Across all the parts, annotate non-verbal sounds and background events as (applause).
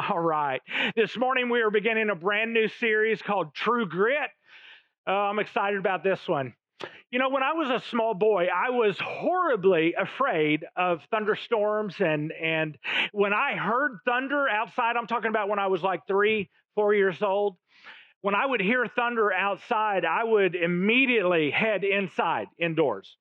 (laughs) All right. This morning we are beginning a brand new series called True Grit. Uh, I'm excited about this one. You know, when I was a small boy, I was horribly afraid of thunderstorms. And, and when I heard thunder outside, I'm talking about when I was like three, four years old. When I would hear thunder outside, I would immediately head inside, indoors.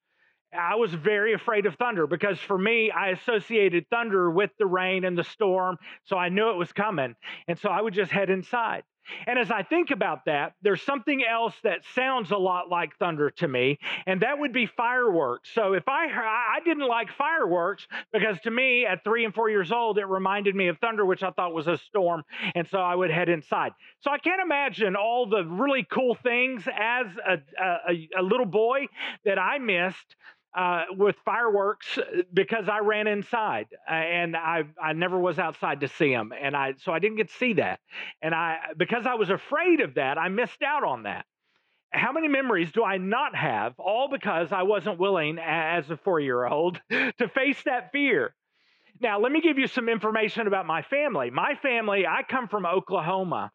I was very afraid of thunder because for me, I associated thunder with the rain and the storm. So I knew it was coming. And so I would just head inside. And as I think about that, there's something else that sounds a lot like thunder to me, and that would be fireworks. So if I I didn't like fireworks because to me at 3 and 4 years old it reminded me of thunder which I thought was a storm, and so I would head inside. So I can't imagine all the really cool things as a a, a little boy that I missed uh, with fireworks uh, because I ran inside uh, and I I never was outside to see them and I so I didn't get to see that and I because I was afraid of that I missed out on that. How many memories do I not have all because I wasn't willing as a 4-year-old (laughs) to face that fear? Now, let me give you some information about my family. My family, I come from Oklahoma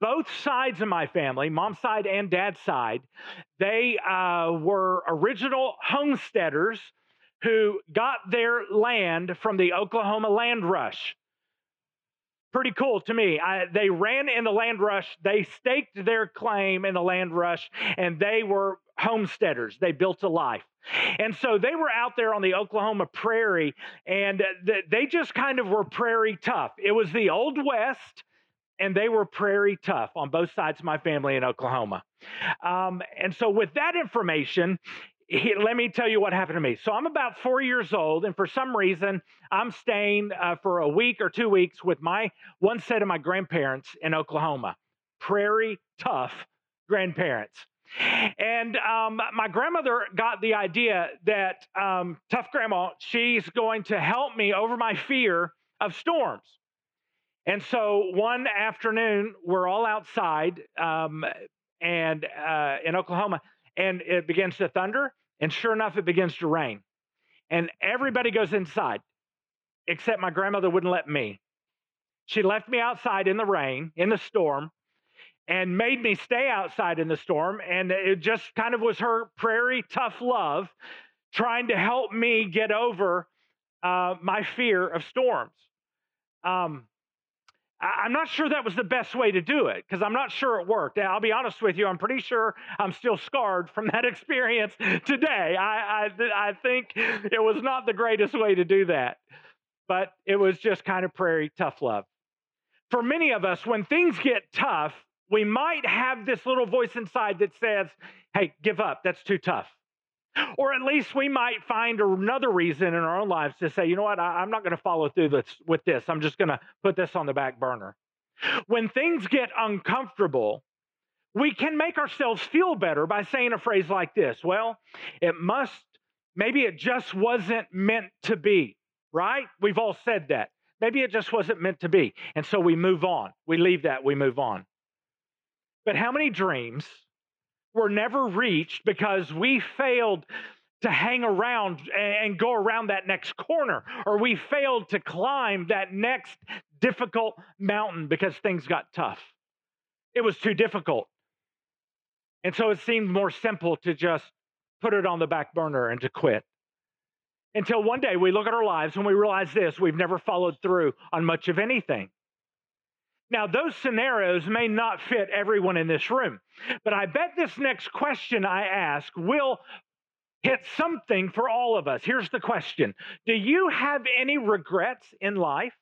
both sides of my family, mom's side and dad's side, they uh, were original homesteaders who got their land from the Oklahoma land rush. Pretty cool to me. I, they ran in the land rush, they staked their claim in the land rush, and they were homesteaders. They built a life. And so they were out there on the Oklahoma prairie, and they just kind of were prairie tough. It was the Old West and they were prairie tough on both sides of my family in Oklahoma. Um, and so, with that information, he, let me tell you what happened to me. So, I'm about four years old, and for some reason, I'm staying uh, for a week or two weeks with my one set of my grandparents in Oklahoma. Prairie tough grandparents. And um, my grandmother got the idea that um, tough grandma, she's going to help me over my fear of storms. And so one afternoon, we're all outside um, and uh, in Oklahoma, and it begins to thunder. And sure enough, it begins to rain. And everybody goes inside, except my grandmother wouldn't let me. She left me outside in the rain, in the storm, and made me stay outside in the storm. And it just kind of was her prairie tough love trying to help me get over uh, my fear of storms. Um, I'm not sure that was the best way to do it because I'm not sure it worked. I'll be honest with you, I'm pretty sure I'm still scarred from (laughs) that experience today. I, I, I think it was not the greatest way to do that, but it was just kind of prairie tough love. For many of us, when things get tough, we might have this little voice inside that says, hey, give up. That's too tough. Or at least we might find another reason in our own lives to say, you know what, I, am not going to follow through this, with this. I'm just going to put this on the back burner. When things get uncomfortable, we can make ourselves feel better by saying a phrase like this Well, it must, maybe it just wasn't meant to be, right? We've all said that. Maybe it just wasn't meant to be. And so we move on. We leave that, we move on. But how many dreams were never reached because we failed to hang around and go around that next corner, or we failed to climb that next difficult mountain because things got tough. It was too difficult. And so it seemed more simple to just put it on the back burner and to quit. Until one day we look at our lives and we realize this we've never followed through on much of anything. Now, those scenarios may not fit everyone in this room, but I bet this next question I ask will hit something for all of us. Here's the question Do you have any regrets in life?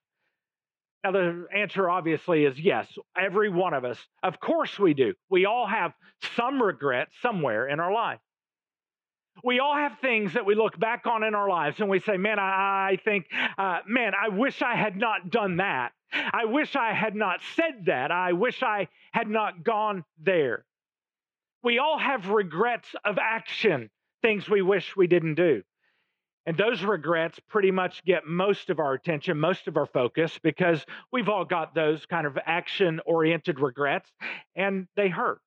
Now, the answer obviously is yes, every one of us. Of course, we do. We all have some regret somewhere in our life. We all have things that we look back on in our lives and we say, man, I, I think, uh, man, I wish I had not done that. I wish I had not said that. I wish I had not gone there. We all have regrets of action, things we wish we didn't do. And those regrets pretty much get most of our attention, most of our focus, because we've all got those kind of action oriented regrets and they hurt.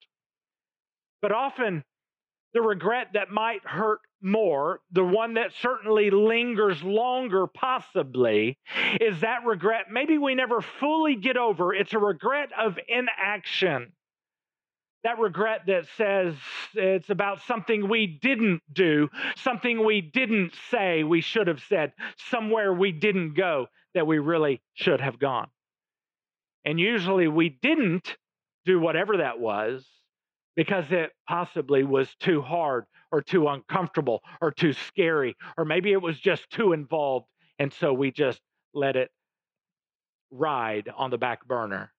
But often the regret that might hurt more, the one that certainly lingers longer, possibly, is that regret maybe we never fully get over. It's a regret of inaction. That regret that says it's about something we didn't do, something we didn't say we should have said, somewhere we didn't go that we really should have gone. And usually we didn't do whatever that was because it possibly was too hard or too uncomfortable or too scary, or maybe it was just too involved. And so we just let it ride on the back burner.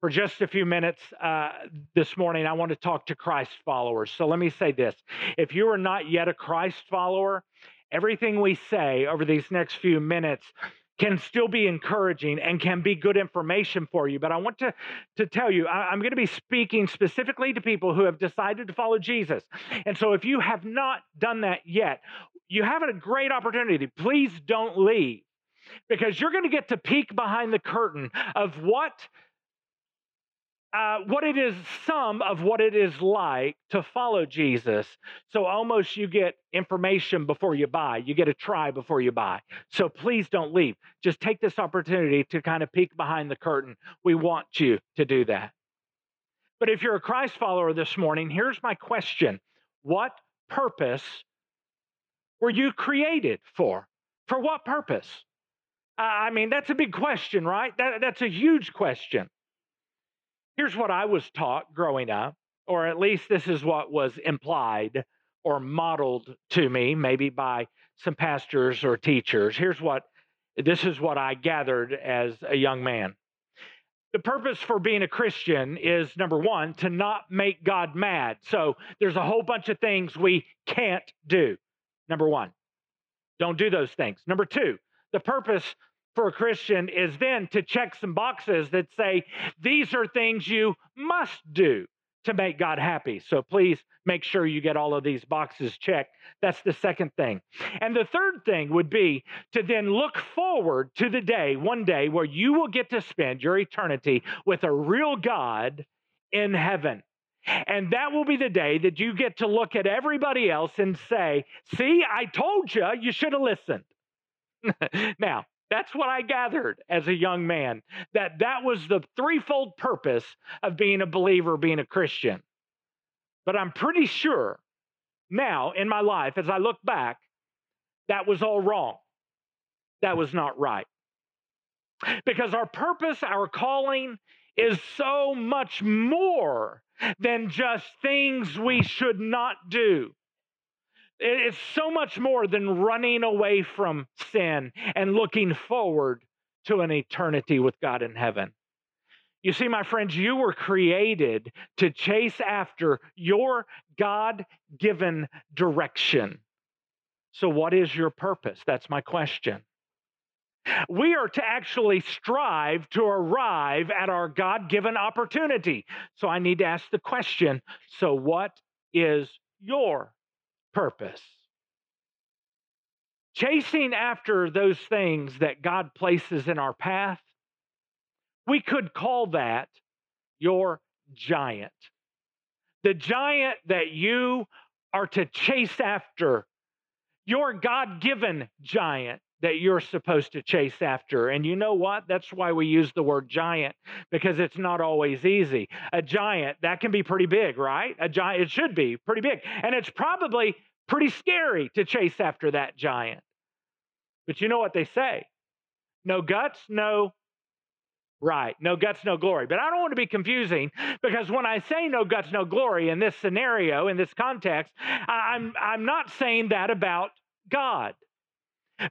For just a few minutes uh, this morning, I want to talk to Christ followers. So let me say this if you are not yet a Christ follower, everything we say over these next few minutes can still be encouraging and can be good information for you. But I want to, to tell you, I, I'm going to be speaking specifically to people who have decided to follow Jesus. And so if you have not done that yet, you have a great opportunity. Please don't leave because you're going to get to peek behind the curtain of what uh, what it is, some of what it is like to follow Jesus. So almost you get information before you buy, you get a try before you buy. So please don't leave. Just take this opportunity to kind of peek behind the curtain. We want you to do that. But if you're a Christ follower this morning, here's my question What purpose were you created for? For what purpose? I mean, that's a big question, right? That, that's a huge question. Here's what I was taught growing up, or at least this is what was implied or modeled to me, maybe by some pastors or teachers. Here's what this is what I gathered as a young man. The purpose for being a Christian is number one, to not make God mad. So there's a whole bunch of things we can't do. Number one, don't do those things. Number two, the purpose for a Christian is then to check some boxes that say, these are things you must do to make God happy. So please make sure you get all of these boxes checked. That's the second thing. And the third thing would be to then look forward to the day, one day, where you will get to spend your eternity with a real God in heaven. And that will be the day that you get to look at everybody else and say, See, I told you, you should have listened. (laughs) now, that's what I gathered as a young man, that that was the threefold purpose of being a believer, being a Christian. But I'm pretty sure now in my life, as I look back, that was all wrong. That was not right. Because our purpose, our calling is so much more than just things we should not do. It's so much more than running away from sin and looking forward to an eternity with God in heaven. You see, my friends, you were created to chase after your God given direction. So, what is your purpose? That's my question. We are to actually strive to arrive at our God given opportunity. So, I need to ask the question so, what is your purpose. Chasing after those things that God places in our path, we could call that your giant. The giant that you are to chase after, your God given giant that you're supposed to chase after. And you know what? That's why we use the word giant because it's not always easy. A giant, that can be pretty big, right? A giant, it should be pretty big. And it's probably pretty scary to chase after that giant. But you know what they say no guts, no right. No guts, no glory. But I don't want to be confusing because when I say no guts, no glory in this scenario, in this context, I'm, I'm not saying that about God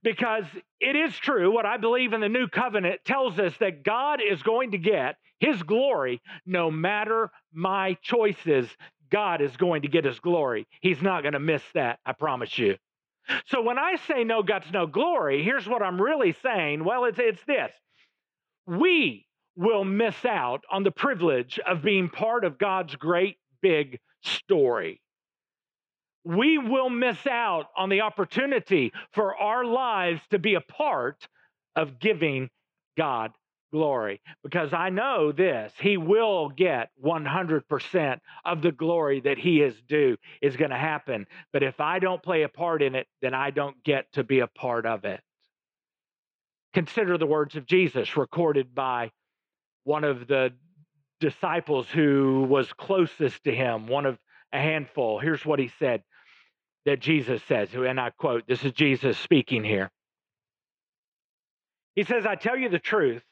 because it is true what I believe in the new covenant tells us that God is going to get his glory no matter my choices. God is going to get his glory. He's not going to miss that, I promise you. So when I say no guts, no glory, here's what I'm really saying. Well, it's, it's this we will miss out on the privilege of being part of God's great big story we will miss out on the opportunity for our lives to be a part of giving God glory because I know this. He will get 100% of the glory that he is due is going to happen. But if I don't play a part in it, then I don't get to be a part of it. Consider the words of Jesus recorded by one of the disciples who was closest to him, one of a handful. Here's what he said that Jesus says, and I quote, this is Jesus speaking here. He says, I tell you the truth.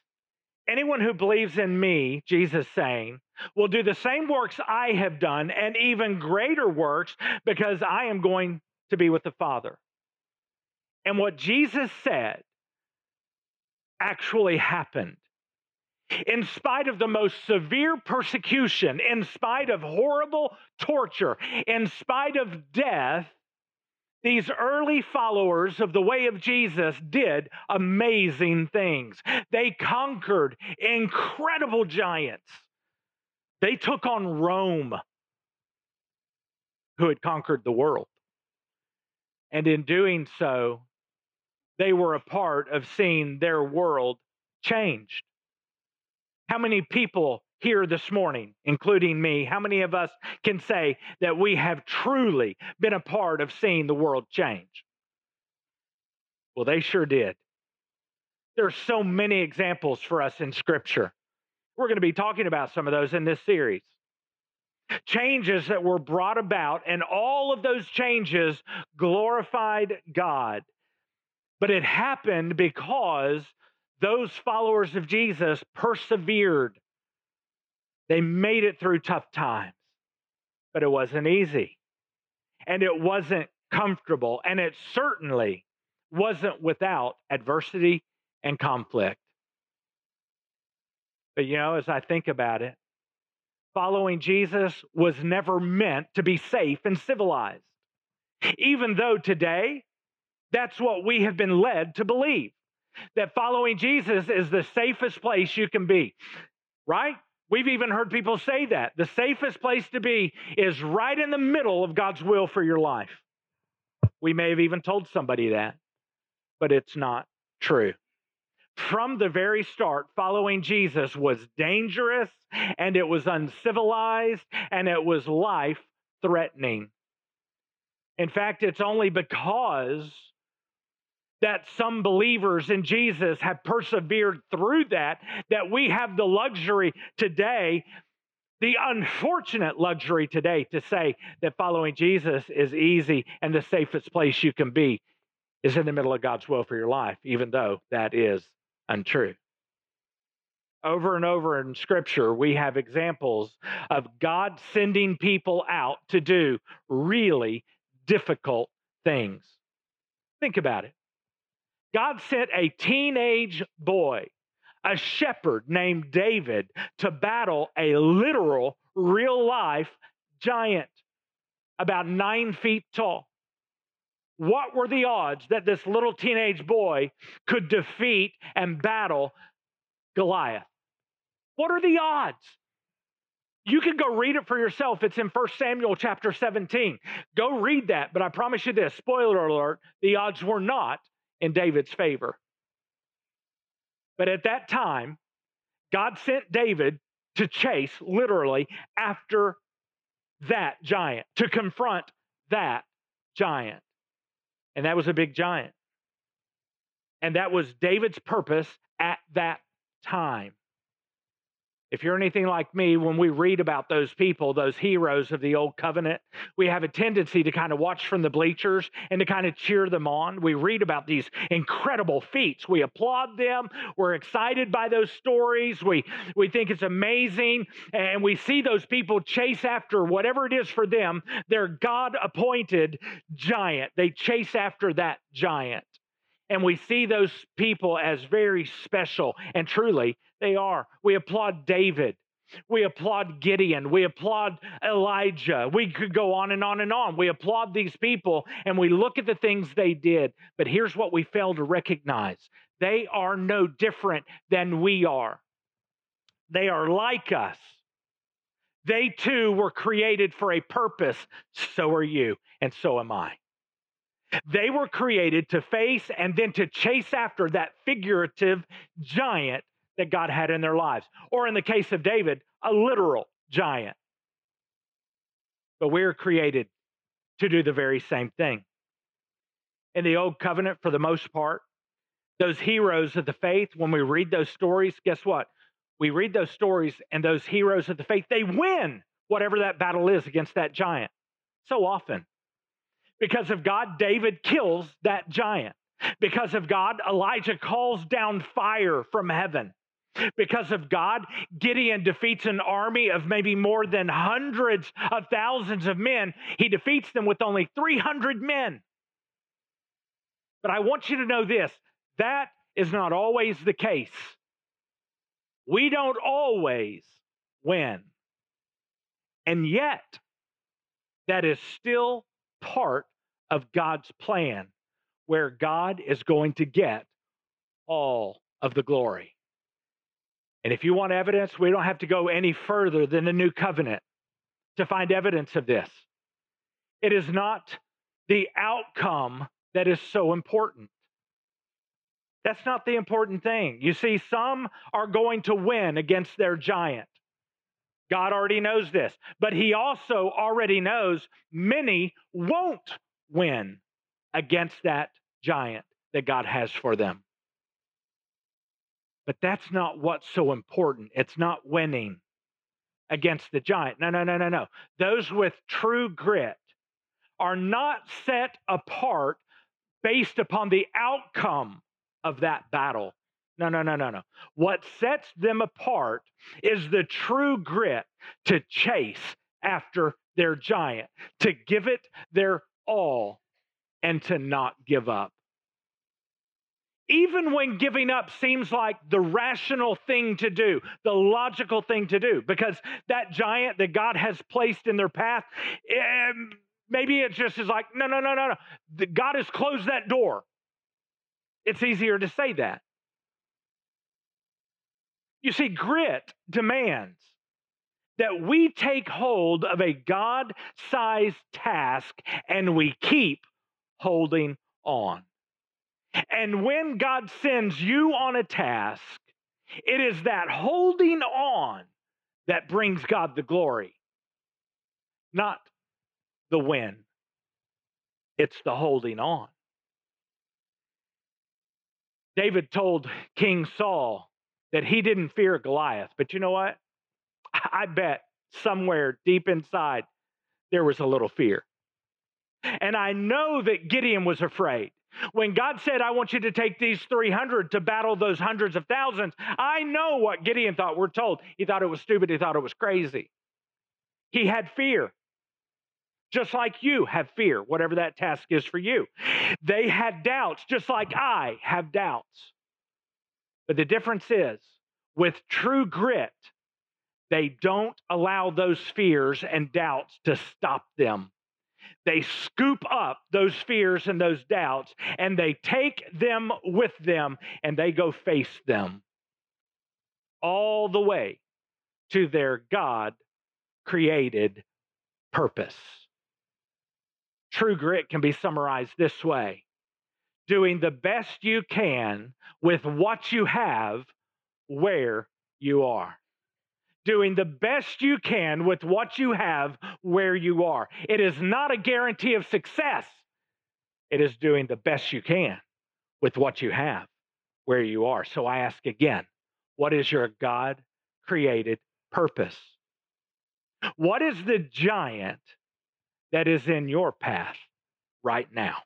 Anyone who believes in me, Jesus saying, will do the same works I have done and even greater works because I am going to be with the Father. And what Jesus said actually happened. In spite of the most severe persecution, in spite of horrible torture, in spite of death, these early followers of the way of Jesus did amazing things. They conquered incredible giants. They took on Rome, who had conquered the world. And in doing so, they were a part of seeing their world changed. How many people here this morning, including me, how many of us can say that we have truly been a part of seeing the world change? Well, they sure did. There are so many examples for us in Scripture. We're going to be talking about some of those in this series. Changes that were brought about, and all of those changes glorified God. But it happened because those followers of Jesus persevered they made it through tough times, but it wasn't easy. And it wasn't comfortable. And it certainly wasn't without adversity and conflict. But you know, as I think about it, following Jesus was never meant to be safe and civilized. Even though today, that's what we have been led to believe that following Jesus is the safest place you can be, right? We've even heard people say that. The safest place to be is right in the middle of God's will for your life. We may have even told somebody that, but it's not true. From the very start, following Jesus was dangerous and it was uncivilized and it was life threatening. In fact, it's only because that some believers in Jesus have persevered through that, that we have the luxury today, the unfortunate luxury today to say that following Jesus is easy and the safest place you can be is in the middle of God's will for your life, even though that is untrue. Over and over in Scripture, we have examples of God sending people out to do really difficult things. Think about it. God sent a teenage boy, a shepherd named David, to battle a literal, real life giant about nine feet tall. What were the odds that this little teenage boy could defeat and battle Goliath? What are the odds? You can go read it for yourself. It's in 1 Samuel chapter 17. Go read that. But I promise you this spoiler alert the odds were not in David's favor. But at that time, God sent David to chase, literally, after that giant, to confront that giant. And that was a big giant. And that was David's purpose at that time. If you're anything like me, when we read about those people, those heroes of the old covenant, we have a tendency to kind of watch from the bleachers and to kind of cheer them on. We read about these incredible feats. We applaud them. We're excited by those stories. We, we think it's amazing. And we see those people chase after whatever it is for them, their God appointed giant. They chase after that giant. And we see those people as very special, and truly, they are. We applaud David. We applaud Gideon. We applaud Elijah. We could go on and on and on. We applaud these people and we look at the things they did. But here's what we fail to recognize they are no different than we are. They are like us. They too were created for a purpose. So are you, and so am I. They were created to face and then to chase after that figurative giant that God had in their lives. Or in the case of David, a literal giant. But we're created to do the very same thing. In the Old Covenant, for the most part, those heroes of the faith, when we read those stories, guess what? We read those stories, and those heroes of the faith, they win whatever that battle is against that giant. So often. Because of God, David kills that giant. Because of God, Elijah calls down fire from heaven. Because of God, Gideon defeats an army of maybe more than hundreds of thousands of men. He defeats them with only 300 men. But I want you to know this that is not always the case. We don't always win. And yet, that is still part of God's plan where God is going to get all of the glory. And if you want evidence, we don't have to go any further than the new covenant to find evidence of this. It is not the outcome that is so important. That's not the important thing. You see, some are going to win against their giant. God already knows this, but He also already knows many won't win against that giant that God has for them. But that's not what's so important. It's not winning against the giant. No, no, no, no, no. Those with true grit are not set apart based upon the outcome of that battle. No, no, no, no, no. What sets them apart is the true grit to chase after their giant, to give it their all, and to not give up. Even when giving up seems like the rational thing to do, the logical thing to do, because that giant that God has placed in their path, um, maybe it just is like, no, no, no, no, no. God has closed that door. It's easier to say that. You see, grit demands that we take hold of a God sized task and we keep holding on. And when God sends you on a task, it is that holding on that brings God the glory, not the win. It's the holding on. David told King Saul that he didn't fear Goliath, but you know what? I bet somewhere deep inside there was a little fear. And I know that Gideon was afraid. When God said, I want you to take these 300 to battle those hundreds of thousands, I know what Gideon thought. We're told he thought it was stupid, he thought it was crazy. He had fear just like you have fear, whatever that task is for you. They had doubts, just like I have doubts. But the difference is, with true grit, they don't allow those fears and doubts to stop them. They scoop up those fears and those doubts and they take them with them and they go face them all the way to their God created purpose. True grit can be summarized this way doing the best you can with what you have where you are. Doing the best you can with what you have where you are. It is not a guarantee of success, it is doing the best you can with what you have where you are. So I ask again what is your God created purpose? What is the giant that is in your path right now.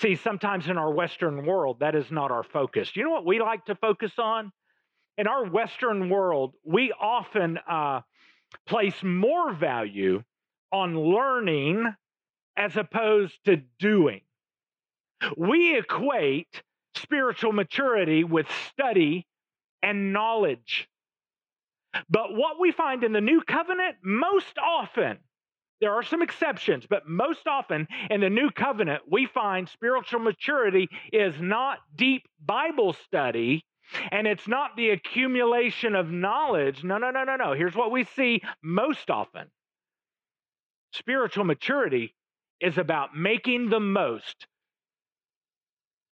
See, sometimes in our Western world, that is not our focus. You know what we like to focus on? In our Western world, we often uh, place more value on learning as opposed to doing. We equate spiritual maturity with study and knowledge. But what we find in the new covenant most often there are some exceptions, but most often in the new covenant, we find spiritual maturity is not deep Bible study and it's not the accumulation of knowledge. No, no, no, no, no. Here's what we see most often spiritual maturity is about making the most,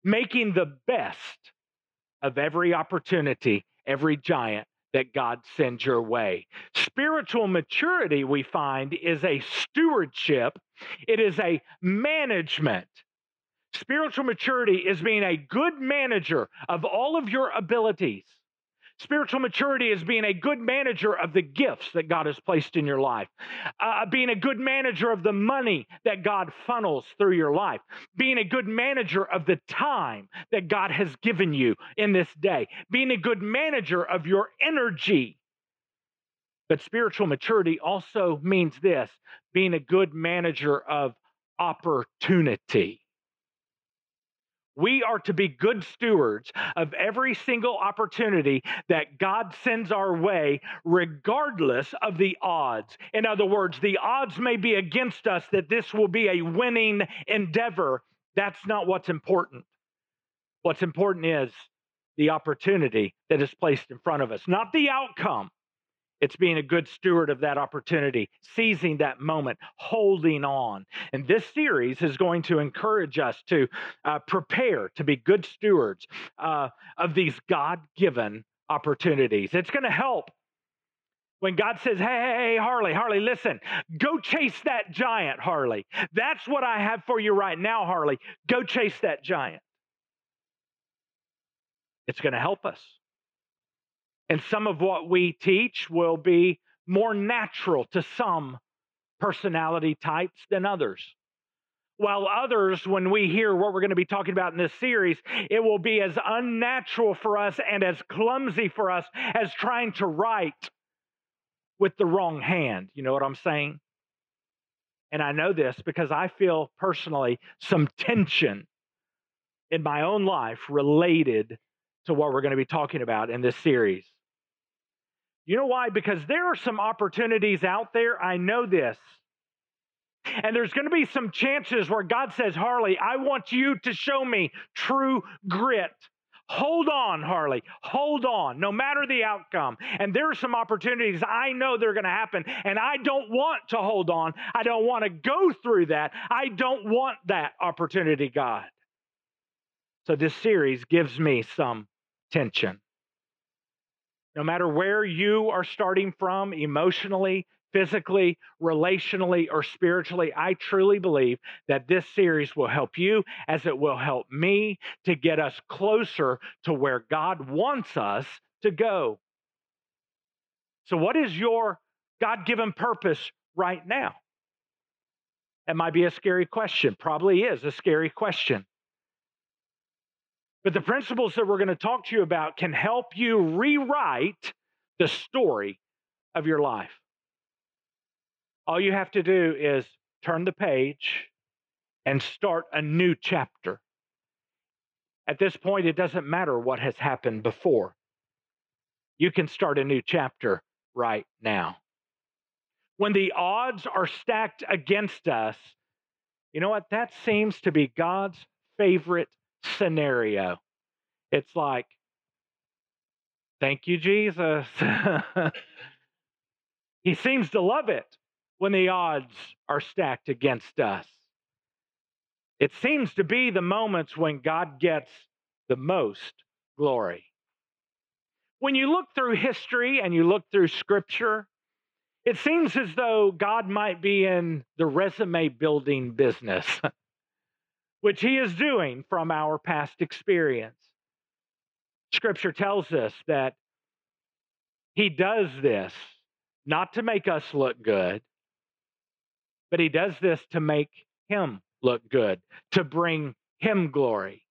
making the best of every opportunity, every giant that God sends your way. Spiritual maturity, we find, is a stewardship, it is a management. Spiritual maturity is being a good manager of all of your abilities. Spiritual maturity is being a good manager of the gifts that God has placed in your life, uh, being a good manager of the money that God funnels through your life, being a good manager of the time that God has given you in this day, being a good manager of your energy. But spiritual maturity also means this being a good manager of opportunity. We are to be good stewards of every single opportunity that God sends our way, regardless of the odds. In other words, the odds may be against us that this will be a winning endeavor. That's not what's important. What's important is the opportunity that is placed in front of us, not the outcome. It's being a good steward of that opportunity, seizing that moment, holding on. And this series is going to encourage us to uh, prepare to be good stewards uh, of these God given opportunities. It's going to help when God says, hey, hey, hey, Harley, Harley, listen, go chase that giant, Harley. That's what I have for you right now, Harley. Go chase that giant. It's going to help us. And some of what we teach will be more natural to some personality types than others. While others, when we hear what we're going to be talking about in this series, it will be as unnatural for us and as clumsy for us as trying to write with the wrong hand. You know what I'm saying? And I know this because I feel personally some tension in my own life related to what we're going to be talking about in this series. You know why? Because there are some opportunities out there. I know this. And there's going to be some chances where God says, Harley, I want you to show me true grit. Hold on, Harley. Hold on, no matter the outcome. And there are some opportunities I know they're going to happen, and I don't want to hold on. I don't want to go through that. I don't want that opportunity, God. So this series gives me some tension. No matter where you are starting from emotionally, physically, relationally, or spiritually, I truly believe that this series will help you as it will help me to get us closer to where God wants us to go. So, what is your God given purpose right now? It might be a scary question, probably is a scary question. But the principles that we're going to talk to you about can help you rewrite the story of your life. All you have to do is turn the page and start a new chapter. At this point, it doesn't matter what has happened before. You can start a new chapter right now. When the odds are stacked against us, you know what? That seems to be God's favorite scenario. It's like, thank you, Jesus. (laughs) he seems to love it when the odds are stacked against us. It seems to be the moments when God gets the most glory. When you look through history and you look through scripture, it seems as though God might be in the resume building business. (laughs) which he is doing from our past experience. Scripture tells us that he does this not to make us look good, but he does this to make him look good, to bring him glory.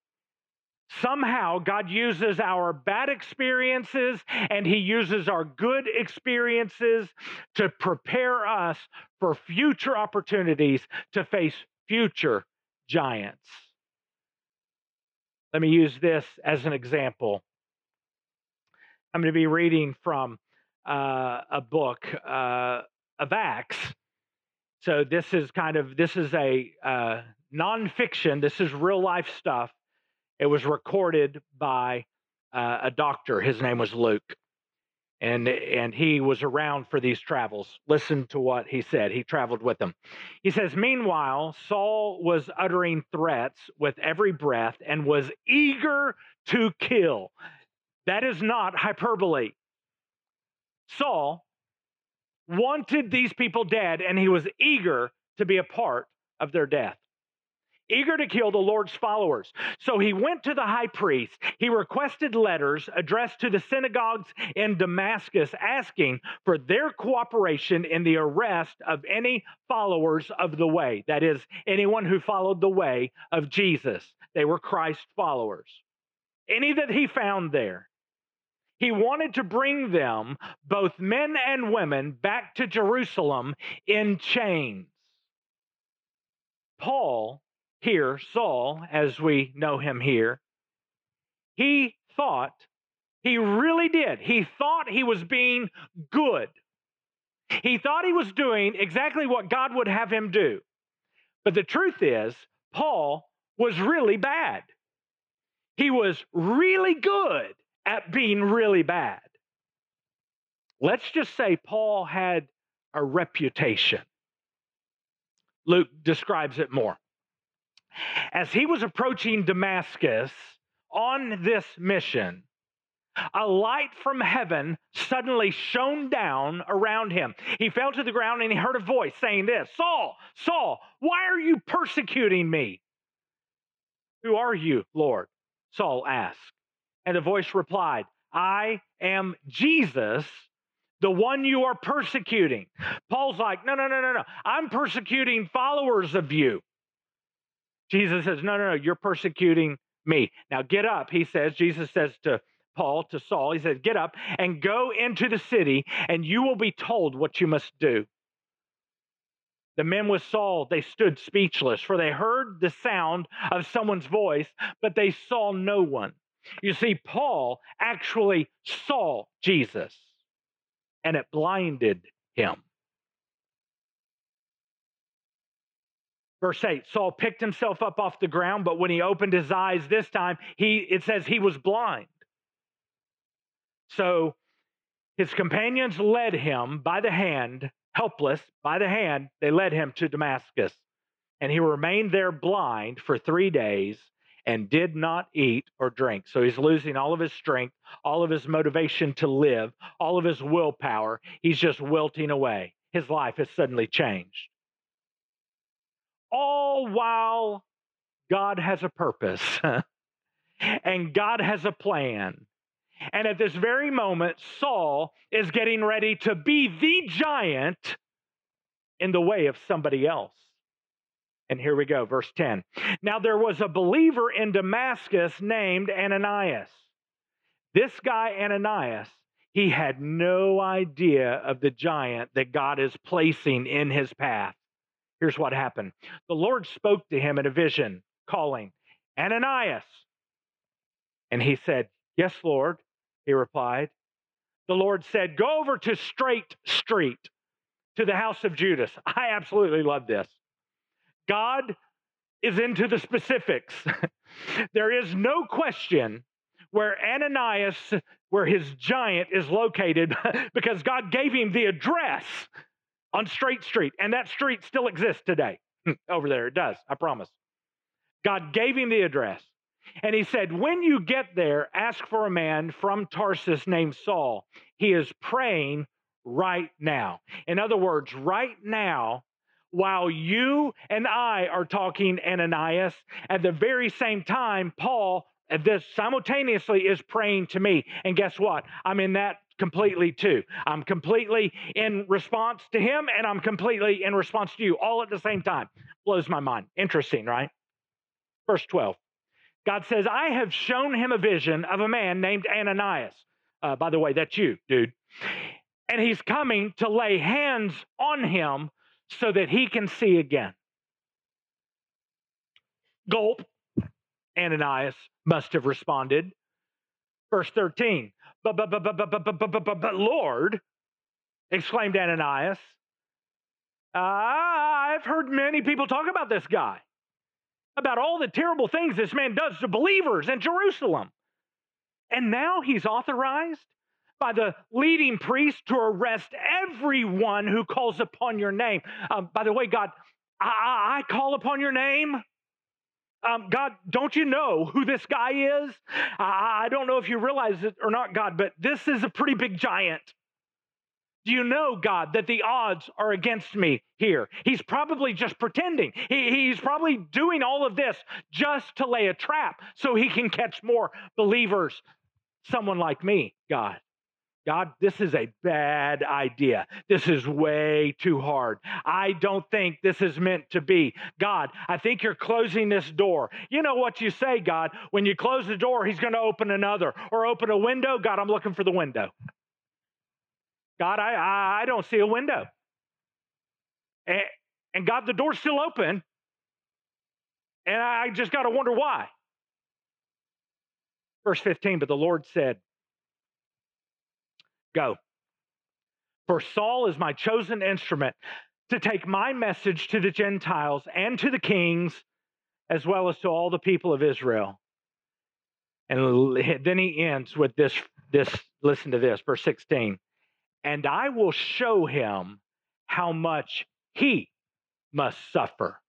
Somehow, God uses our bad experiences and He uses our good experiences to prepare us for future opportunities to face future giants. Let me use this as an example. I'm going to be reading from uh, a book uh, of Acts. So this is kind of this is a uh, nonfiction. This is real life stuff. It was recorded by uh, a doctor. His name was Luke and and he was around for these travels. Listen to what he said. He traveled with them. He says meanwhile saul was uttering threats with every breath and was eager to kill. That is not hyperbole. Saul wanted these people dead, and he was eager to be a part of their death eager to kill the Lord's followers. So he went to the high priest. He requested letters addressed to the synagogues in Damascus asking for their cooperation in the arrest of any followers of the way. That is, anyone who followed the way of Jesus. They were Christ followers. Any that he found there. He wanted to bring them, both men and women, back to Jerusalem in chains. Paul here, Saul, as we know him here, he thought, he really did, he thought he was being good. He thought he was doing exactly what God would have him do. But the truth is, Paul was really bad. He was really good at being really bad. Let's just say Paul had a reputation. Luke describes it more. As he was approaching Damascus on this mission, a light from heaven suddenly shone down around him. He fell to the ground and he heard a voice saying this Saul, Saul, why are you persecuting me? Who are you, Lord? Saul asked. And the voice replied, I am Jesus, the one you are persecuting. Paul's like, No, no, no, no, no. I'm persecuting followers of you. Jesus says, No, no, no, you're persecuting me. Now get up, he says. Jesus says to Paul, to Saul, he says, Get up and go into the city, and you will be told what you must do. The men with Saul, they stood speechless, for they heard the sound of someone's voice, but they saw no one. You see, Paul actually saw Jesus, and it blinded him. Verse 8 Saul picked himself up off the ground, but when he opened his eyes this time, he, it says he was blind. So his companions led him by the hand, helpless, by the hand, they led him to Damascus. And he remained there blind for three days and did not eat or drink. So he's losing all of his strength, all of his motivation to live, all of his willpower. He's just wilting away. His life has suddenly changed all while God has a purpose (laughs) and God has a plan. And at this very moment, Saul is getting ready to be the giant in the way of somebody else. And here we go, verse 10. Now there was a believer in Damascus named Ananias. This guy, Ananias, he had no idea of the giant that God is placing in his path. Here's what happened the Lord spoke to him in a vision, calling, Ananias. And he said, Yes, Lord, he replied. The Lord said, Go over to Straight Street to the house of Judas. (laughs) I absolutely love this. God is into the specifics. (laughs) there is no question where Ananias, where his giant is located, (laughs) because God gave him the address on Straight Street, and that street still exists today. (laughs) Over there, it does, I promise. God gave him the address. And he said, When you get there, ask for a man from Tarsus named Saul. He is praying right now. In other words, right now, while you and I are talking, Ananias, at the very same time, Paul uh, this simultaneously is praying to me. And guess what? I'm in that completely too. I'm completely in response to him and I'm completely in response to you all at the same time. Blows my mind. Interesting, right? Verse 12. God says, I have shown him a vision of a man named Ananias. Uh, by the way, that's you, dude. And he's coming to lay hands on him so that he can see again. Gulp. Ananias must have responded. Verse 13, but, but, but, but, but, but, but, but, but, Lord, exclaimed Ananias, I've heard many people talk about this guy, about all the terrible things this man does to believers in Jerusalem. And now he's authorized by the leading priest to arrest everyone who calls upon your name. Um, by the way, God, I, I call upon your name. Um, God, don't you know who this guy is? I, I don't know if you realize it or not, God, but this is a pretty big giant. Do you know, God, that the odds are against me here? He's probably just pretending. He, he's probably doing all of this just to lay a trap so he can catch more believers, someone like me, God. God, this is a bad idea. This is way too hard. I don't think this is meant to be. God, I think you're closing this door. You know what you say, God. When you close the door, He's going to open another or open a window. God, I'm looking for the window. God, I, I, I don't see a window. And, and God, the door's still open. And I just got to wonder why. Verse 15, but the Lord said, Go. For Saul is my chosen instrument to take my message to the Gentiles and to the kings, as well as to all the people of Israel. And then he ends with this, this listen to this, verse 16 and I will show him how much he must suffer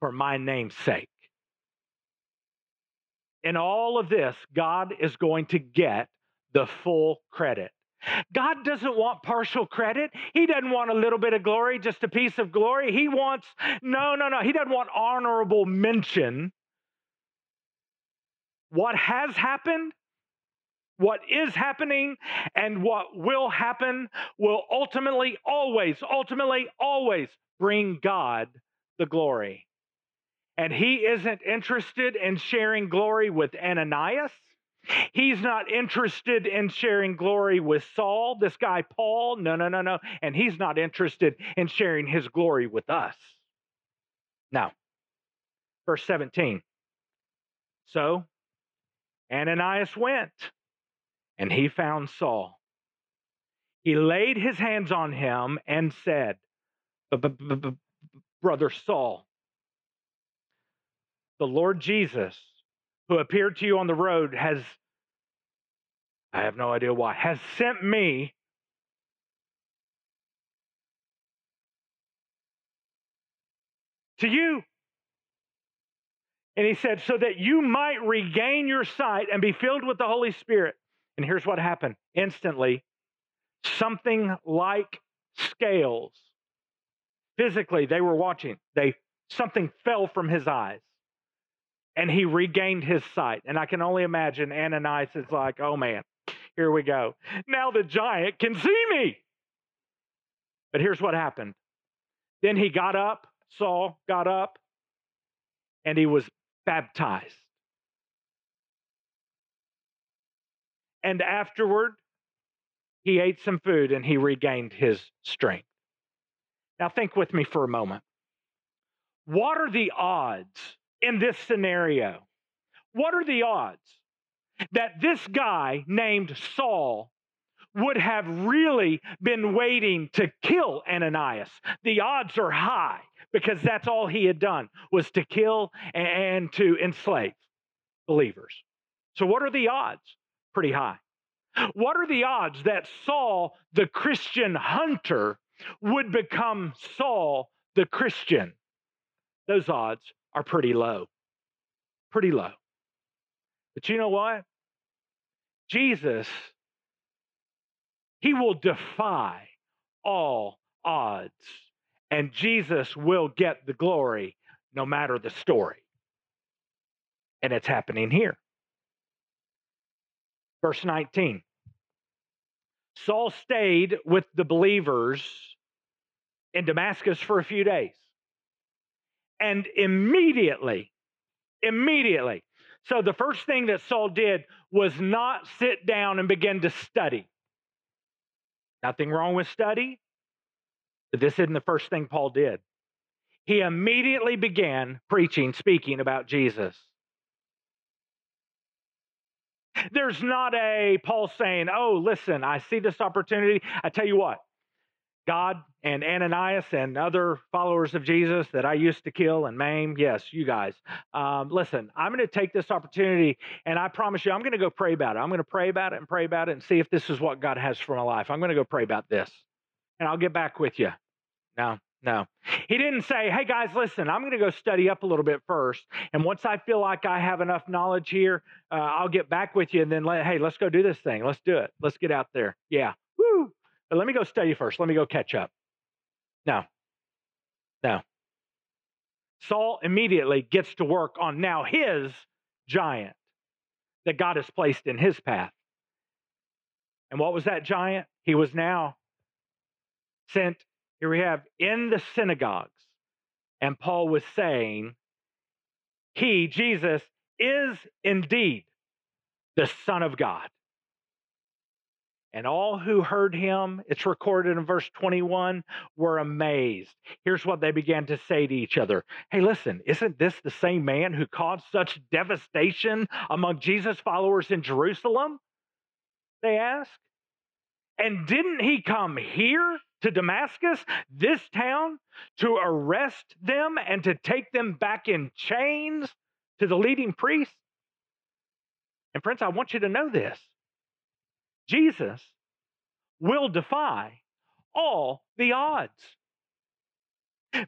for my name's sake. In all of this, God is going to get the full credit. God doesn't want partial credit. He doesn't want a little bit of glory, just a piece of glory. He wants, no, no, no. He doesn't want honorable mention. What has happened what is happening and what will happen will ultimately, always, ultimately, always bring God the glory. And he isn't interested in sharing glory with Ananias. He's not interested in sharing glory with Saul, this guy Paul. No, no, no, no. And he's not interested in sharing his glory with us. Now, verse 17. So Ananias went and he found Saul. He laid his hands on him and said, Brother Saul, the Lord Jesus, who appeared to you on the road, has, I have no idea why, has sent me to you. And he said, so that you might regain your sight and be filled with the Holy Spirit. And here's what happened instantly something like scales. Physically, they were watching. They something fell from his eyes. And he regained his sight. And I can only imagine Ananias is like, oh man, here we go. Now the giant can see me. But here's what happened. Then he got up, Saul got up, and he was baptized. And afterward, he ate some food and he regained his strength. Now, think with me for a moment. What are the odds in this scenario? What are the odds that this guy named Saul would have really been waiting to kill Ananias? The odds are high because that's all he had done was to kill and to enslave believers. So, what are the odds? pretty high. What are the odds that Saul, the Christian hunter, would become Saul, the Christian? Those odds are pretty low. Pretty low. But you know what? Jesus, he will defy all odds, and Jesus will get the glory no matter the story. And it's happening here. Verse 19 Saul stayed with the believers in Damascus for a few days. And immediately, immediately, so the first thing that Saul did was not sit down and begin to study. Nothing wrong with study, but this isn't the first thing Paul did. He immediately began preaching, speaking about Jesus. There's not a Paul saying, oh, listen, I see this opportunity. I tell you what, God and Ananias and other followers of Jesus that I used to kill and maim, yes, you guys, um, listen, I'm going to take this opportunity and I promise you, I'm going to go pray about it. I'm going to pray about it and pray about it and see if this is what God has for my life. I'm going to go pray about this and I'll get back with you. No, No. He didn't say, hey guys, listen, I'm going to go study up a little bit first. And once I feel like I have enough knowledge here, uh, I'll get back with you and then, let, hey, let's go do this thing. Let's do it. Let's get out there. Yeah. Woo. But let me go study first. Let me go catch up. Now, now, Saul immediately gets to work on now his giant that God has placed in his path. And what was that giant? He was now sent here we have in the synagogues, and Paul was saying, He, Jesus, is indeed the Son of God. And all who heard him, it's recorded in verse 21, were amazed. Here's what they began to say to each other Hey, listen, isn't this the same man who caused such devastation among Jesus' followers in Jerusalem? They asked. And didn't he come here to Damascus, this town, to arrest them and to take them back in chains to the leading priests? And, friends, I want you to know this Jesus will defy all the odds.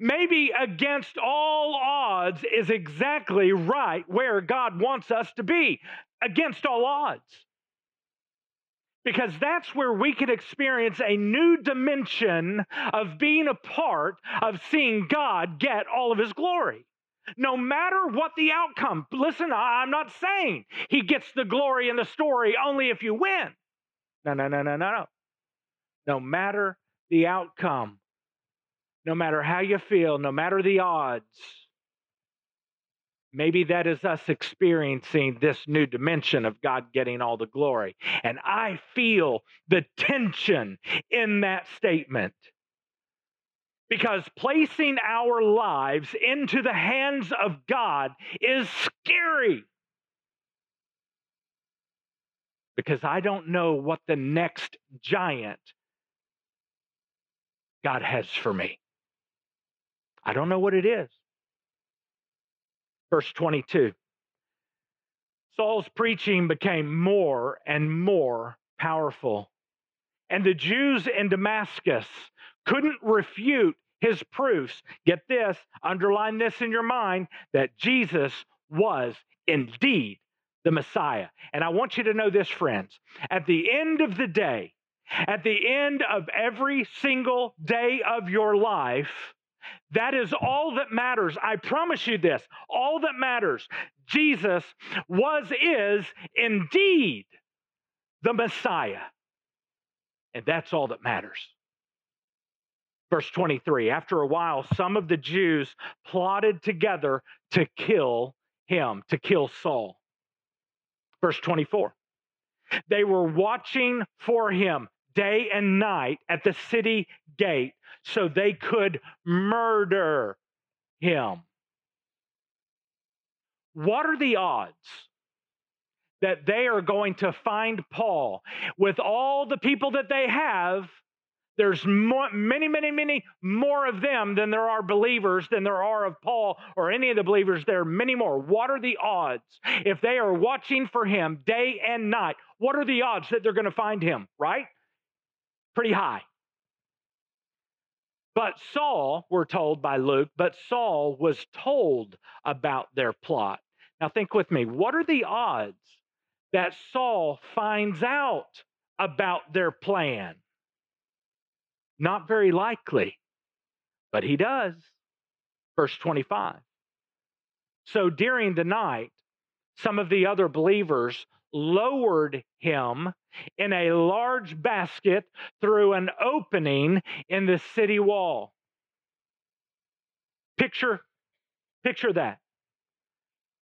Maybe against all odds is exactly right where God wants us to be, against all odds because that's where we can experience a new dimension of being a part of seeing God get all of his glory. No matter what the outcome, listen, I'm not saying he gets the glory in the story only if you win. No, no, no, no, no, no. No matter the outcome, no matter how you feel, no matter the odds, Maybe that is us experiencing this new dimension of God getting all the glory. And I feel the tension in that statement. Because placing our lives into the hands of God is scary. Because I don't know what the next giant God has for me. I don't know what it is. Verse 22 Saul's preaching became more and more powerful. And the Jews in Damascus couldn't refute his proofs. Get this, underline this in your mind that Jesus was indeed the Messiah. And I want you to know this, friends. At the end of the day, at the end of every single day of your life, that is all that matters. I promise you this all that matters. Jesus was, is indeed the Messiah. And that's all that matters. Verse 23 After a while, some of the Jews plotted together to kill him, to kill Saul. Verse 24 They were watching for him day and night at the city gate so they could murder him. What are the odds that they are going to find Paul with all the people that they have? There's more, many, many, many more of them than there are believers, than there are of Paul or any of the believers. There are many more. What are the odds? If they are watching for him day and night, what are the odds that they're going to find him, right? Pretty high. But Saul, we're told by Luke, but Saul was told about their plot. Now, think with me what are the odds that Saul finds out about their plan? Not very likely, but he does. Verse 25. So during the night, some of the other believers lowered him in a large basket through an opening in the city wall. Picture, picture that.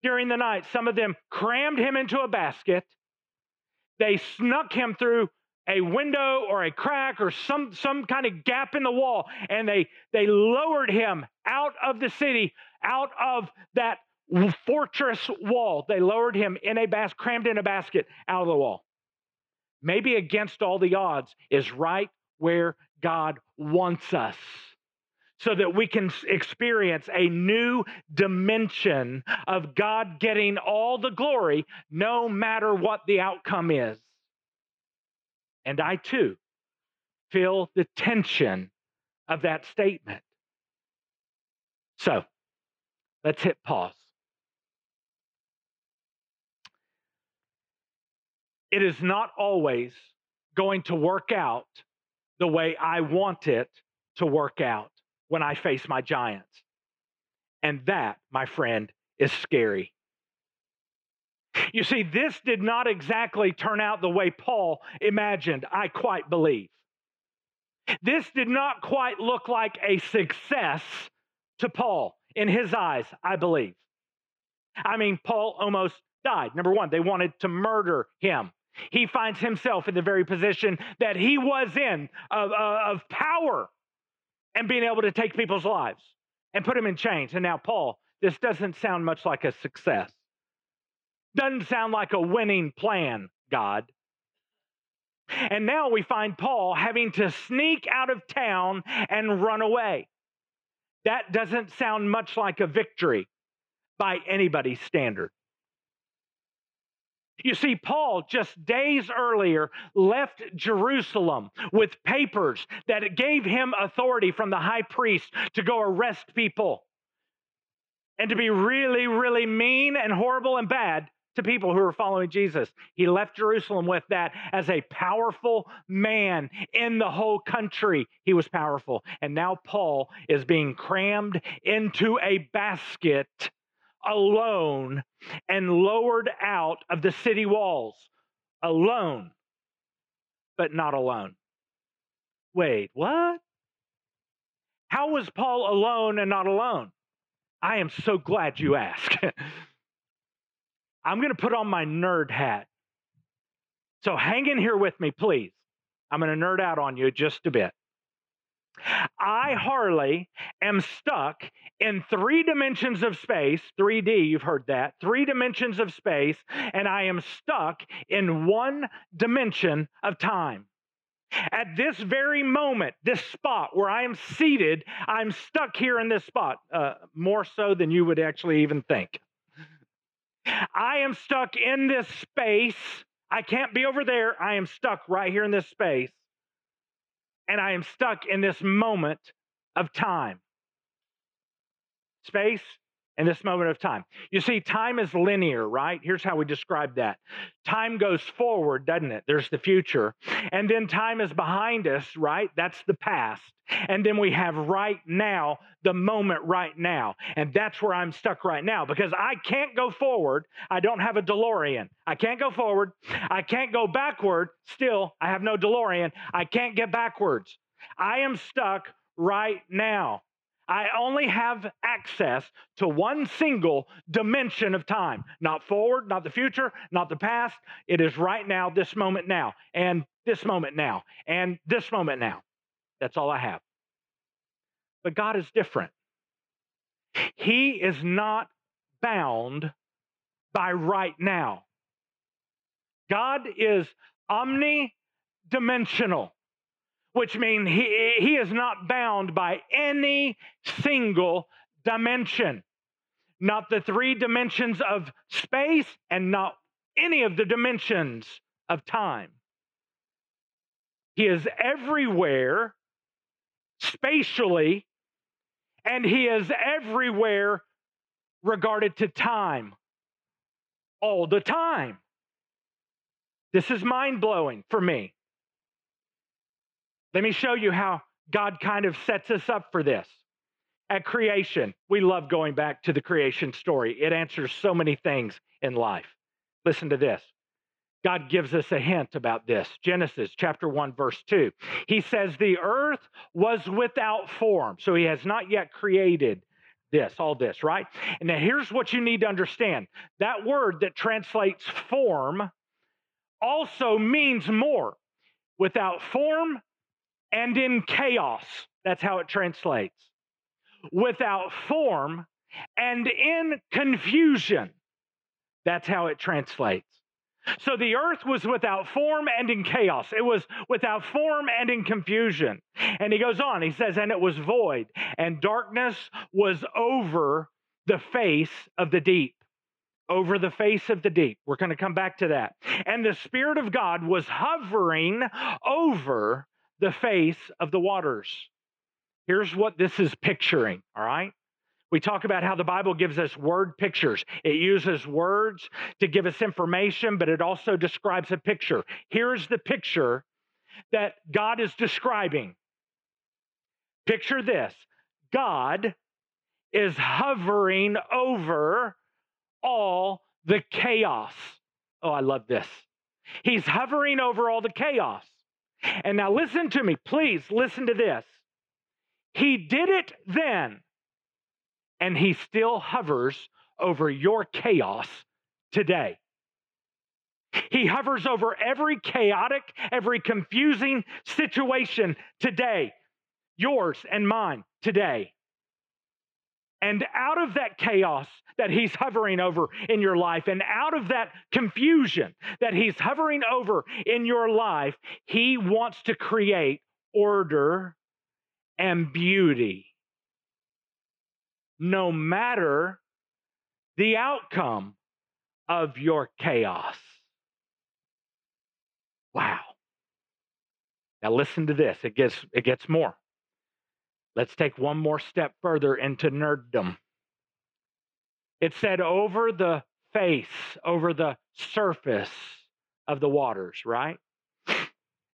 During the night, some of them crammed him into a basket. They snuck him through a window or a crack or some, some kind of gap in the wall, and they, they lowered him out of the city, out of that fortress wall. They lowered him in a basket, crammed in a basket out of the wall. Maybe against all the odds is right where God wants us so that we can experience a new dimension of God getting all the glory no matter what the outcome is. And I too feel the tension of that statement So let's hit pause. It is not always going to work out the way I want it to work out when I face my giants. And that, my friend, is scary. You see, this did not exactly turn out the way Paul imagined, I quite believe. This did not quite look like a success to Paul in his eyes, I believe. I mean, Paul almost died. Number one, they wanted to murder him. He finds himself in the very position that he was in of, of power and being able to take people's lives and put them in chains. And now, Paul, this doesn't sound much like a success. Doesn't sound like a winning plan, God. And now we find Paul having to sneak out of town and run away. That doesn't sound much like a victory by anybody's standard. You see, Paul just days earlier left Jerusalem with papers that gave him authority from the high priest to go arrest people and to be really, really mean and horrible and bad to people who are following Jesus. He left Jerusalem with that as a powerful man in the whole country. He was powerful. And now Paul is being crammed into a basket alone and lowered out of the city walls. Alone, but not alone. Wait, what? How was Paul alone and not alone? I am so glad you asked. (laughs) I'm going to put on my nerd hat. So hang in here with me, please. I'm going to nerd out on you just a bit. I, Harley, am stuck in three dimensions of space, 3D, you've heard that, three dimensions of space, and I am stuck in one dimension of time. At this very moment, this spot where I am seated, I'm stuck here in this spot, uh, more so than you would actually even think. I am stuck in this space. I can't be over there. I am stuck right here in this space. And I am stuck in this moment of time. Space in this moment of time. You see, time is linear, right? Here's how we describe that time goes forward, doesn't it? There's the future. And then time is behind us, right? That's the past. And then we have right now, the moment right now. And that's where I'm stuck right now because I can't go forward. I don't have a DeLorean. I can't go forward. I can't go backward. Still, I have no DeLorean. I can't get backwards. I am stuck right now. I only have access to one single dimension of time, not forward, not the future, not the past. It is right now, this moment now, and this moment now, and this moment now. That's all I have. But God is different. He is not bound by right now. God is omnidimensional which means he, he is not bound by any single dimension, not the three dimensions of space and not any of the dimensions of time. He is everywhere spatially, and he is everywhere regarded to time all the time. This is mind blowing for me. Let me show you how God kind of sets us up for this. At creation, we love going back to the creation story. It answers so many things in life. Listen to this. God gives us a hint about this. Genesis chapter 1, verse 2. He says, The earth was without form. So he has not yet created this, all this, right? And now here's what you need to understand that word that translates form also means more. Without form, and in chaos. That's how it translates. Without form and in confusion. That's how it translates. So the earth was without form and in chaos. It was without form and in confusion. And he goes on, he says, and it was void, and darkness was over the face of the deep. Over the face of the deep. We're going to come back to that. And the Spirit of God was hovering over the face of the waters. Here's what this is picturing, all right? We talk about how the Bible gives us word pictures. It uses words to give us information, but it also describes a picture. Here's the picture that God is describing. Picture this God is hovering over all the chaos. Oh, I love this. He's hovering over all the chaos. And now listen to me, please listen to this. He did it then, and he still hovers over your chaos today. He hovers over every chaotic, every confusing situation today, yours and mine today. And out of that chaos that he's hovering over in your life, and out of that confusion that he's hovering over in your life, he wants to create order and beauty. No matter the outcome of your chaos. Wow. Now listen to this. It gets it gets more. Let's take one more step further into nerddom. It said over the face, over the surface of the waters, right?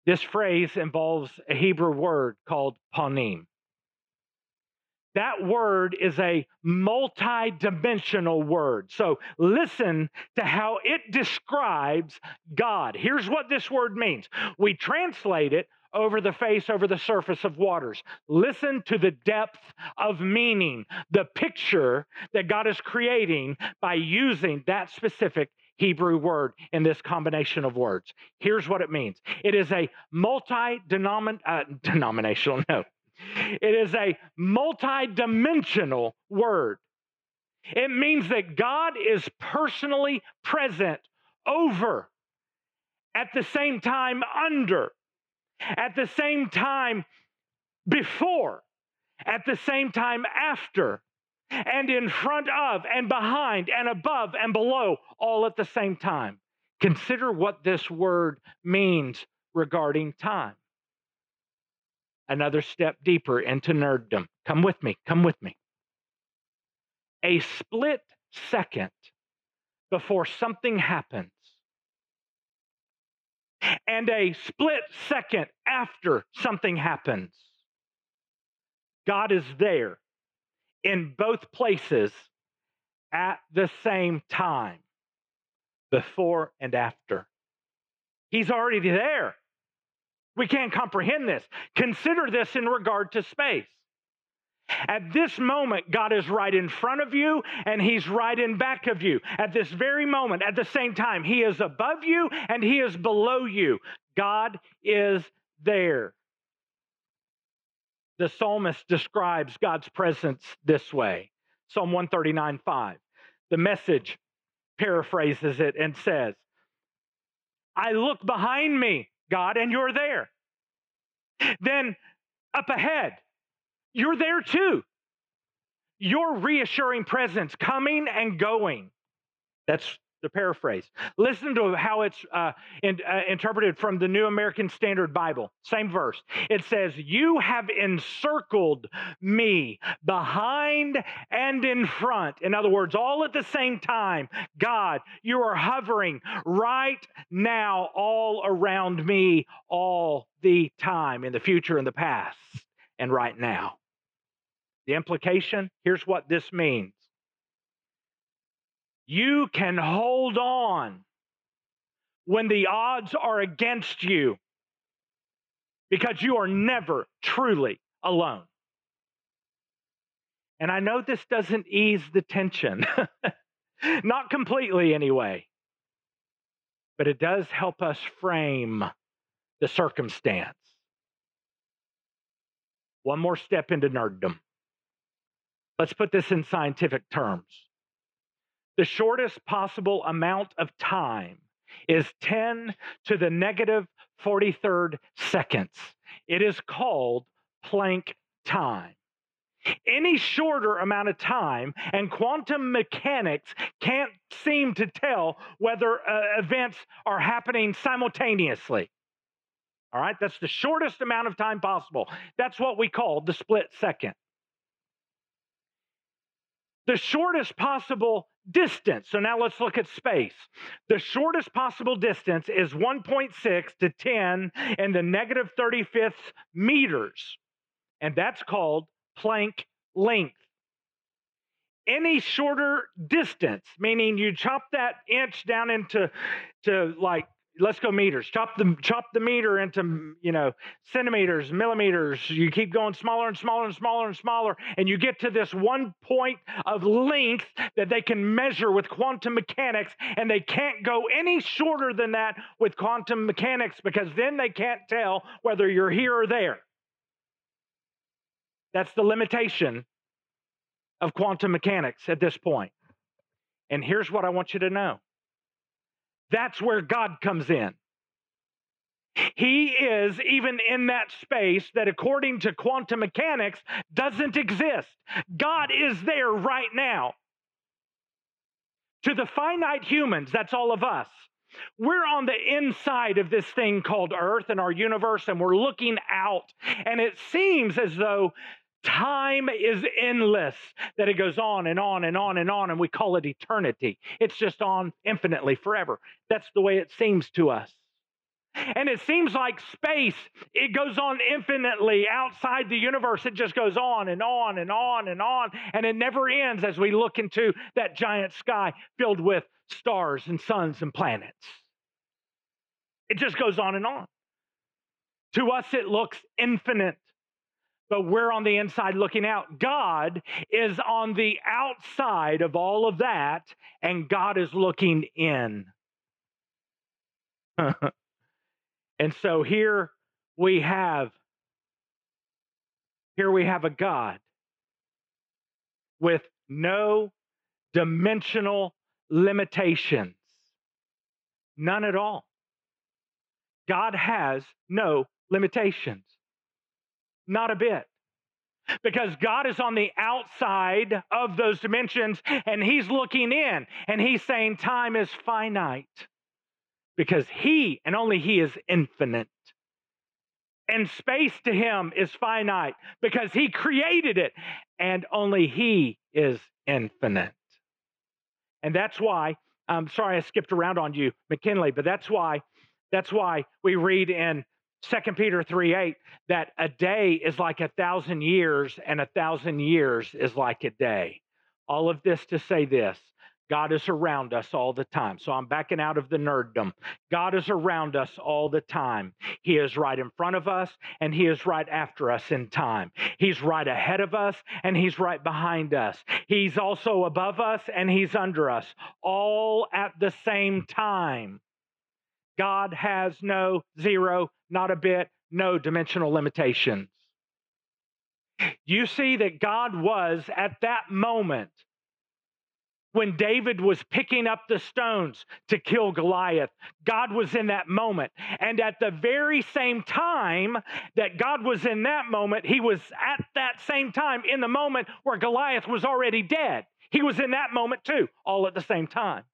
This phrase involves a Hebrew word called panim. That word is a multi dimensional word. So listen to how it describes God. Here's what this word means we translate it over the face, over the surface of waters. Listen to the depth of meaning, the picture that God is creating by using that specific Hebrew word in this combination of words. Here's what it means it is a multi uh, denominational, (laughs) no, it is a multi dimensional word. It means that God is personally present over, at the same time, under, at the same time, before, at the same time, after, and in front of, and behind, and above, and below, all at the same time. Consider what this word means regarding time. Another step deeper into nerddom. Come with me, come with me. A split second before something happens and a split second after something happens. God is there in both places at the same time, before and after. He's already there. We can't comprehend this. Consider this in regard to space. At this moment, God is right in front of you and He's right in back of you. At this very moment, at the same time, He is above you and He is below you. God is there. The psalmist describes God's presence this way Psalm 139 5. The message paraphrases it and says, I look behind me, God, and you're there. Then up ahead, you're there too. Your reassuring presence coming and going. That's the paraphrase. Listen to how it's uh, in, uh, interpreted from the New American Standard Bible. Same verse. It says, You have encircled me behind and in front. In other words, all at the same time. God, you are hovering right now all around me all the time, in the future, in the past, and right now. The implication here's what this means you can hold on when the odds are against you because you are never truly alone. And I know this doesn't ease the tension, (laughs) not completely anyway, but it does help us frame the circumstance. One more step into nerddom. Let's put this in scientific terms. The shortest possible amount of time is 10 to the negative 43rd seconds. It is called Planck time. Any shorter amount of time, and quantum mechanics can't seem to tell whether uh, events are happening simultaneously. All right, that's the shortest amount of time possible. That's what we call the split second. The shortest possible distance. So now let's look at space. The shortest possible distance is 1.6 to 10 and the negative 35th meters, and that's called Planck length. Any shorter distance, meaning you chop that inch down into to like let's go meters. Chop the chop the meter into you know centimeters, millimeters. You keep going smaller and smaller and smaller and smaller, and you get to this one point of length that they can measure with quantum mechanics, and they can't go any shorter than that with quantum mechanics because then they can't tell whether you're here or there. That's the limitation of quantum mechanics at this point. And here's what I want you to know that's where God comes in. He is even in that space that, according to quantum mechanics, doesn't exist. God is there right now. To the finite humans, that's all of us. We're on the inside of this thing called Earth and our universe, and we're looking out. And it seems as though Time is endless, that it goes on and on and on and on, and we call it eternity. It's just on infinitely forever. That's the way it seems to us. And it seems like space, it goes on infinitely outside the universe. It just goes on and on and on and on. And it never ends as we look into that giant sky filled with stars and suns and planets. It just goes on and on. To us, it looks infinite but we're on the inside looking out. God is on the outside of all of that, and God is looking in. (laughs) and so here we have here we have a God with no dimensional limitations. None at all. God has no limitations. Not a bit. Because God is on the outside of those dimensions and He's looking in and He's saying time is finite because He and only He is infinite. And space to Him is finite because He created it and only He is infinite. And that's why, I'm sorry I skipped around on you, McKinley, but that's why, that's why we read in 2 Peter 3 8, that a day is like a thousand years, and a thousand years is like a day. All of this to say this God is around us all the time. So I'm backing out of the nerddom. God is around us all the time. He is right in front of us and He is right after us in time. He's right ahead of us and He's right behind us. He's also above us and He's under us, all at the same time. God has no zero, not a bit, no dimensional limitations. You see that God was at that moment when David was picking up the stones to kill Goliath. God was in that moment. And at the very same time that God was in that moment, he was at that same time in the moment where Goliath was already dead. He was in that moment too, all at the same time.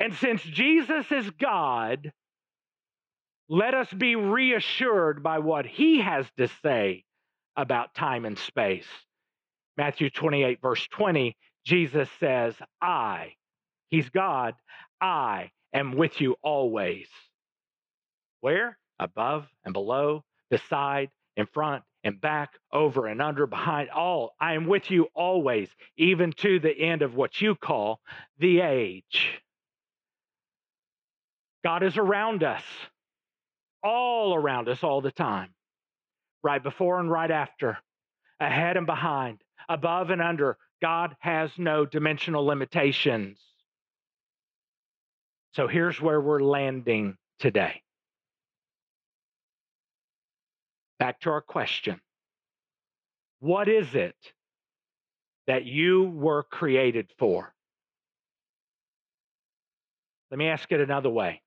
And since Jesus is God, let us be reassured by what he has to say about time and space. Matthew 28, verse 20, Jesus says, I, he's God, I am with you always. Where? Above and below, beside, in front, and back, over and under, behind, all. I am with you always, even to the end of what you call the age. God is around us, all around us all the time, right before and right after, ahead and behind, above and under. God has no dimensional limitations. So here's where we're landing today. Back to our question What is it that you were created for? Let me ask it another way.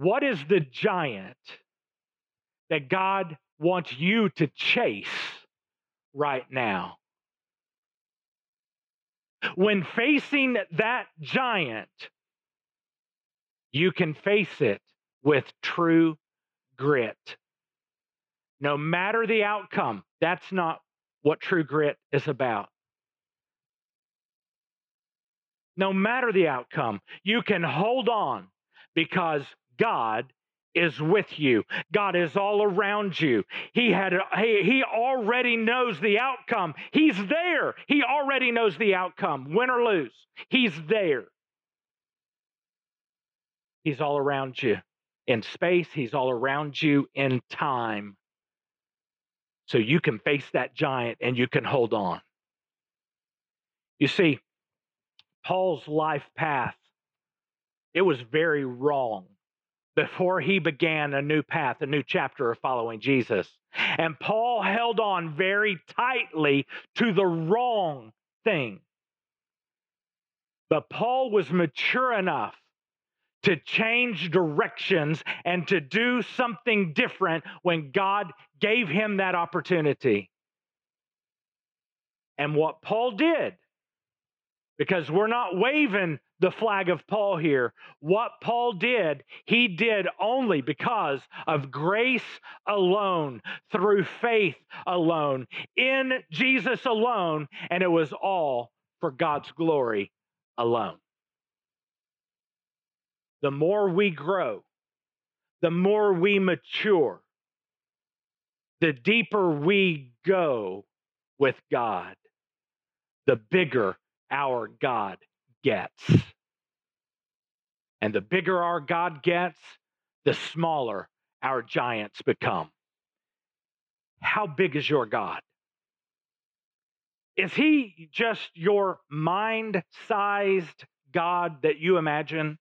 What is the giant that God wants you to chase right now? When facing that giant, you can face it with true grit. No matter the outcome, that's not what true grit is about. No matter the outcome, you can hold on because God is with you. God is all around you. He had he, he already knows the outcome. He's there. He already knows the outcome, win or lose. He's there. He's all around you in space, he's all around you in time. So you can face that giant and you can hold on. You see, Paul's life path, it was very wrong before he began a new path, a new chapter of following Jesus. And Paul held on very tightly to the wrong thing. But Paul was mature enough to change directions and to do something different when God gave him that opportunity. And what Paul did, because we're not waving the flag of Paul here, what Paul did, he did only because of grace alone, through faith alone, in Jesus alone, and it was all for God's glory alone. The more we grow, the more we mature, the deeper we go with God, the bigger our God gets. And the bigger our God gets, the smaller our giants become. How big is your God? Is he just your mind sized God that you imagine?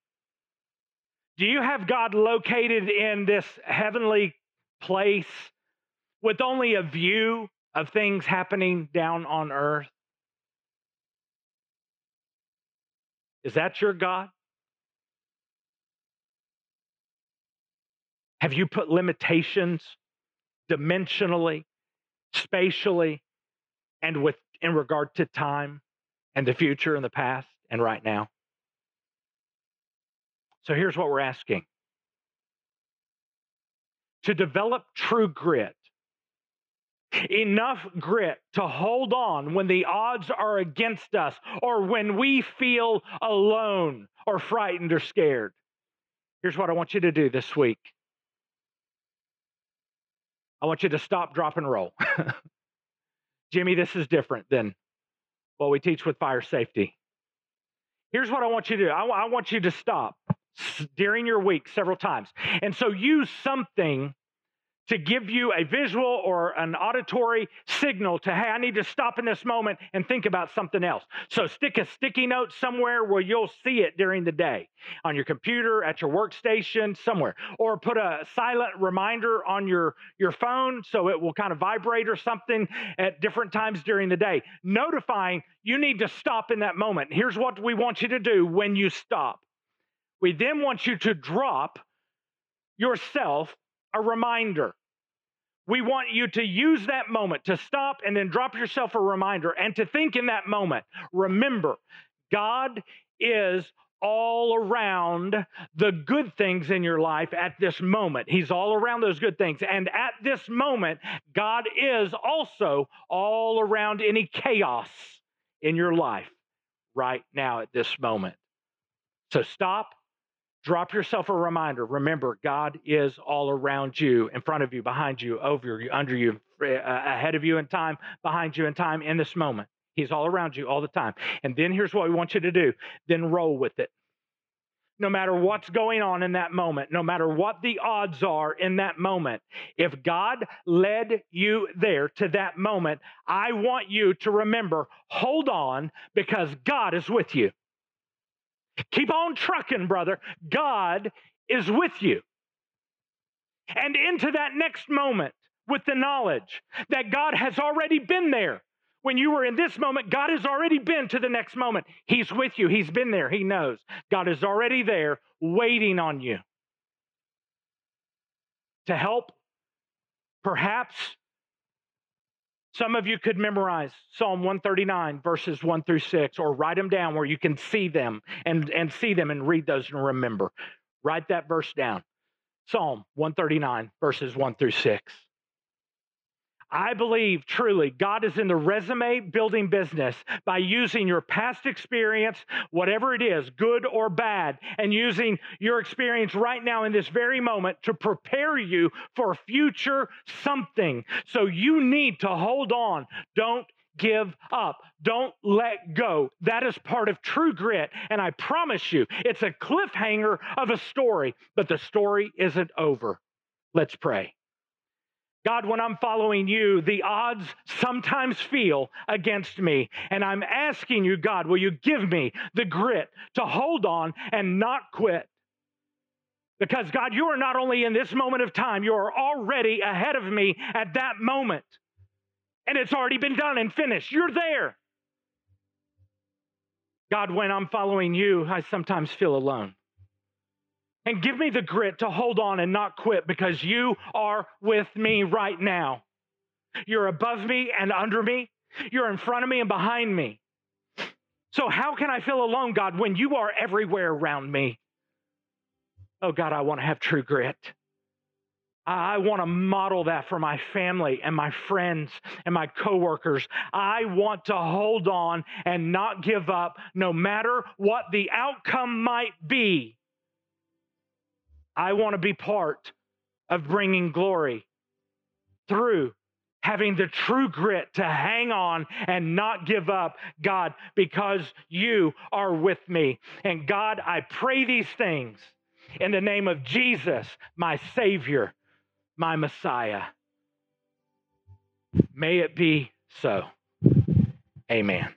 Do you have God located in this heavenly place with only a view of things happening down on earth? Is that your God? Have you put limitations dimensionally, spatially, and with in regard to time and the future and the past and right now? So here's what we're asking to develop true grit, enough grit to hold on when the odds are against us or when we feel alone or frightened or scared. Here's what I want you to do this week I want you to stop, drop, and roll. (laughs) Jimmy, this is different than what we teach with fire safety. Here's what I want you to do I, I want you to stop during your week several times. And so use something to give you a visual or an auditory signal to, hey, I need to stop in this moment and think about something else. So stick a sticky note somewhere where you'll see it during the day on your computer, at your workstation, somewhere. Or put a silent reminder on your, your phone so it will kind of vibrate or something at different times during the day, notifying you need to stop in that moment. Here's what we want you to do when you stop we then want you to drop yourself a reminder. We want you to use that moment to stop and then drop yourself a reminder and to think in that moment. Remember, God is all around the good things in your life at this moment. He's all around those good things. And at this moment, God is also all around any chaos in your life right now at this moment. So stop Drop yourself a reminder. Remember, God is all around you, in front of you, behind you, over you, under you, uh, ahead of you in time, behind you in time, in this moment. He's all around you all the time. And then here's what we want you to do then roll with it. No matter what's going on in that moment, no matter what the odds are in that moment, if God led you there to that moment, I want you to remember hold on because God is with you. Keep on trucking, brother. God is with you. And into that next moment with the knowledge that God has already been there. When you were in this moment, God has already been to the next moment. He's with you. He's been there. He knows. God is already there waiting on you to help perhaps some of you could memorize Psalm 139, verses 1 through 6, or write them down where you can see them and, and see them and read those and remember. Write that verse down. Psalm 139, verses 1 through 6. I believe truly God is in the resume building business by using your past experience, whatever it is, good or bad, and using your experience right now in this very moment to prepare you for future something. So you need to hold on. Don't give up. Don't let go. That is part of true grit. And I promise you, it's a cliffhanger of a story, but the story isn't over. Let's pray. God, when I'm following you, the odds sometimes feel against me. And I'm asking you, God, will you give me the grit to hold on and not quit? Because, God, you are not only in this moment of time, you are already ahead of me at that moment. And it's already been done and finished. You're there. God, when I'm following you, I sometimes feel alone and give me the grit to hold on and not quit because you are with me right now. You're above me and under me, you're in front of me and behind me. So, how can I feel alone, God, when you are everywhere around me? Oh, God, I want to have true grit. I want to model that for my family and my friends and my coworkers. I want to hold on and not give up no matter what the outcome might be. I want to be part of bringing glory through having the true grit to hang on and not give up, God, because you are with me. And God, I pray these things in the name of Jesus, my Savior, my Messiah. May it be so. Amen.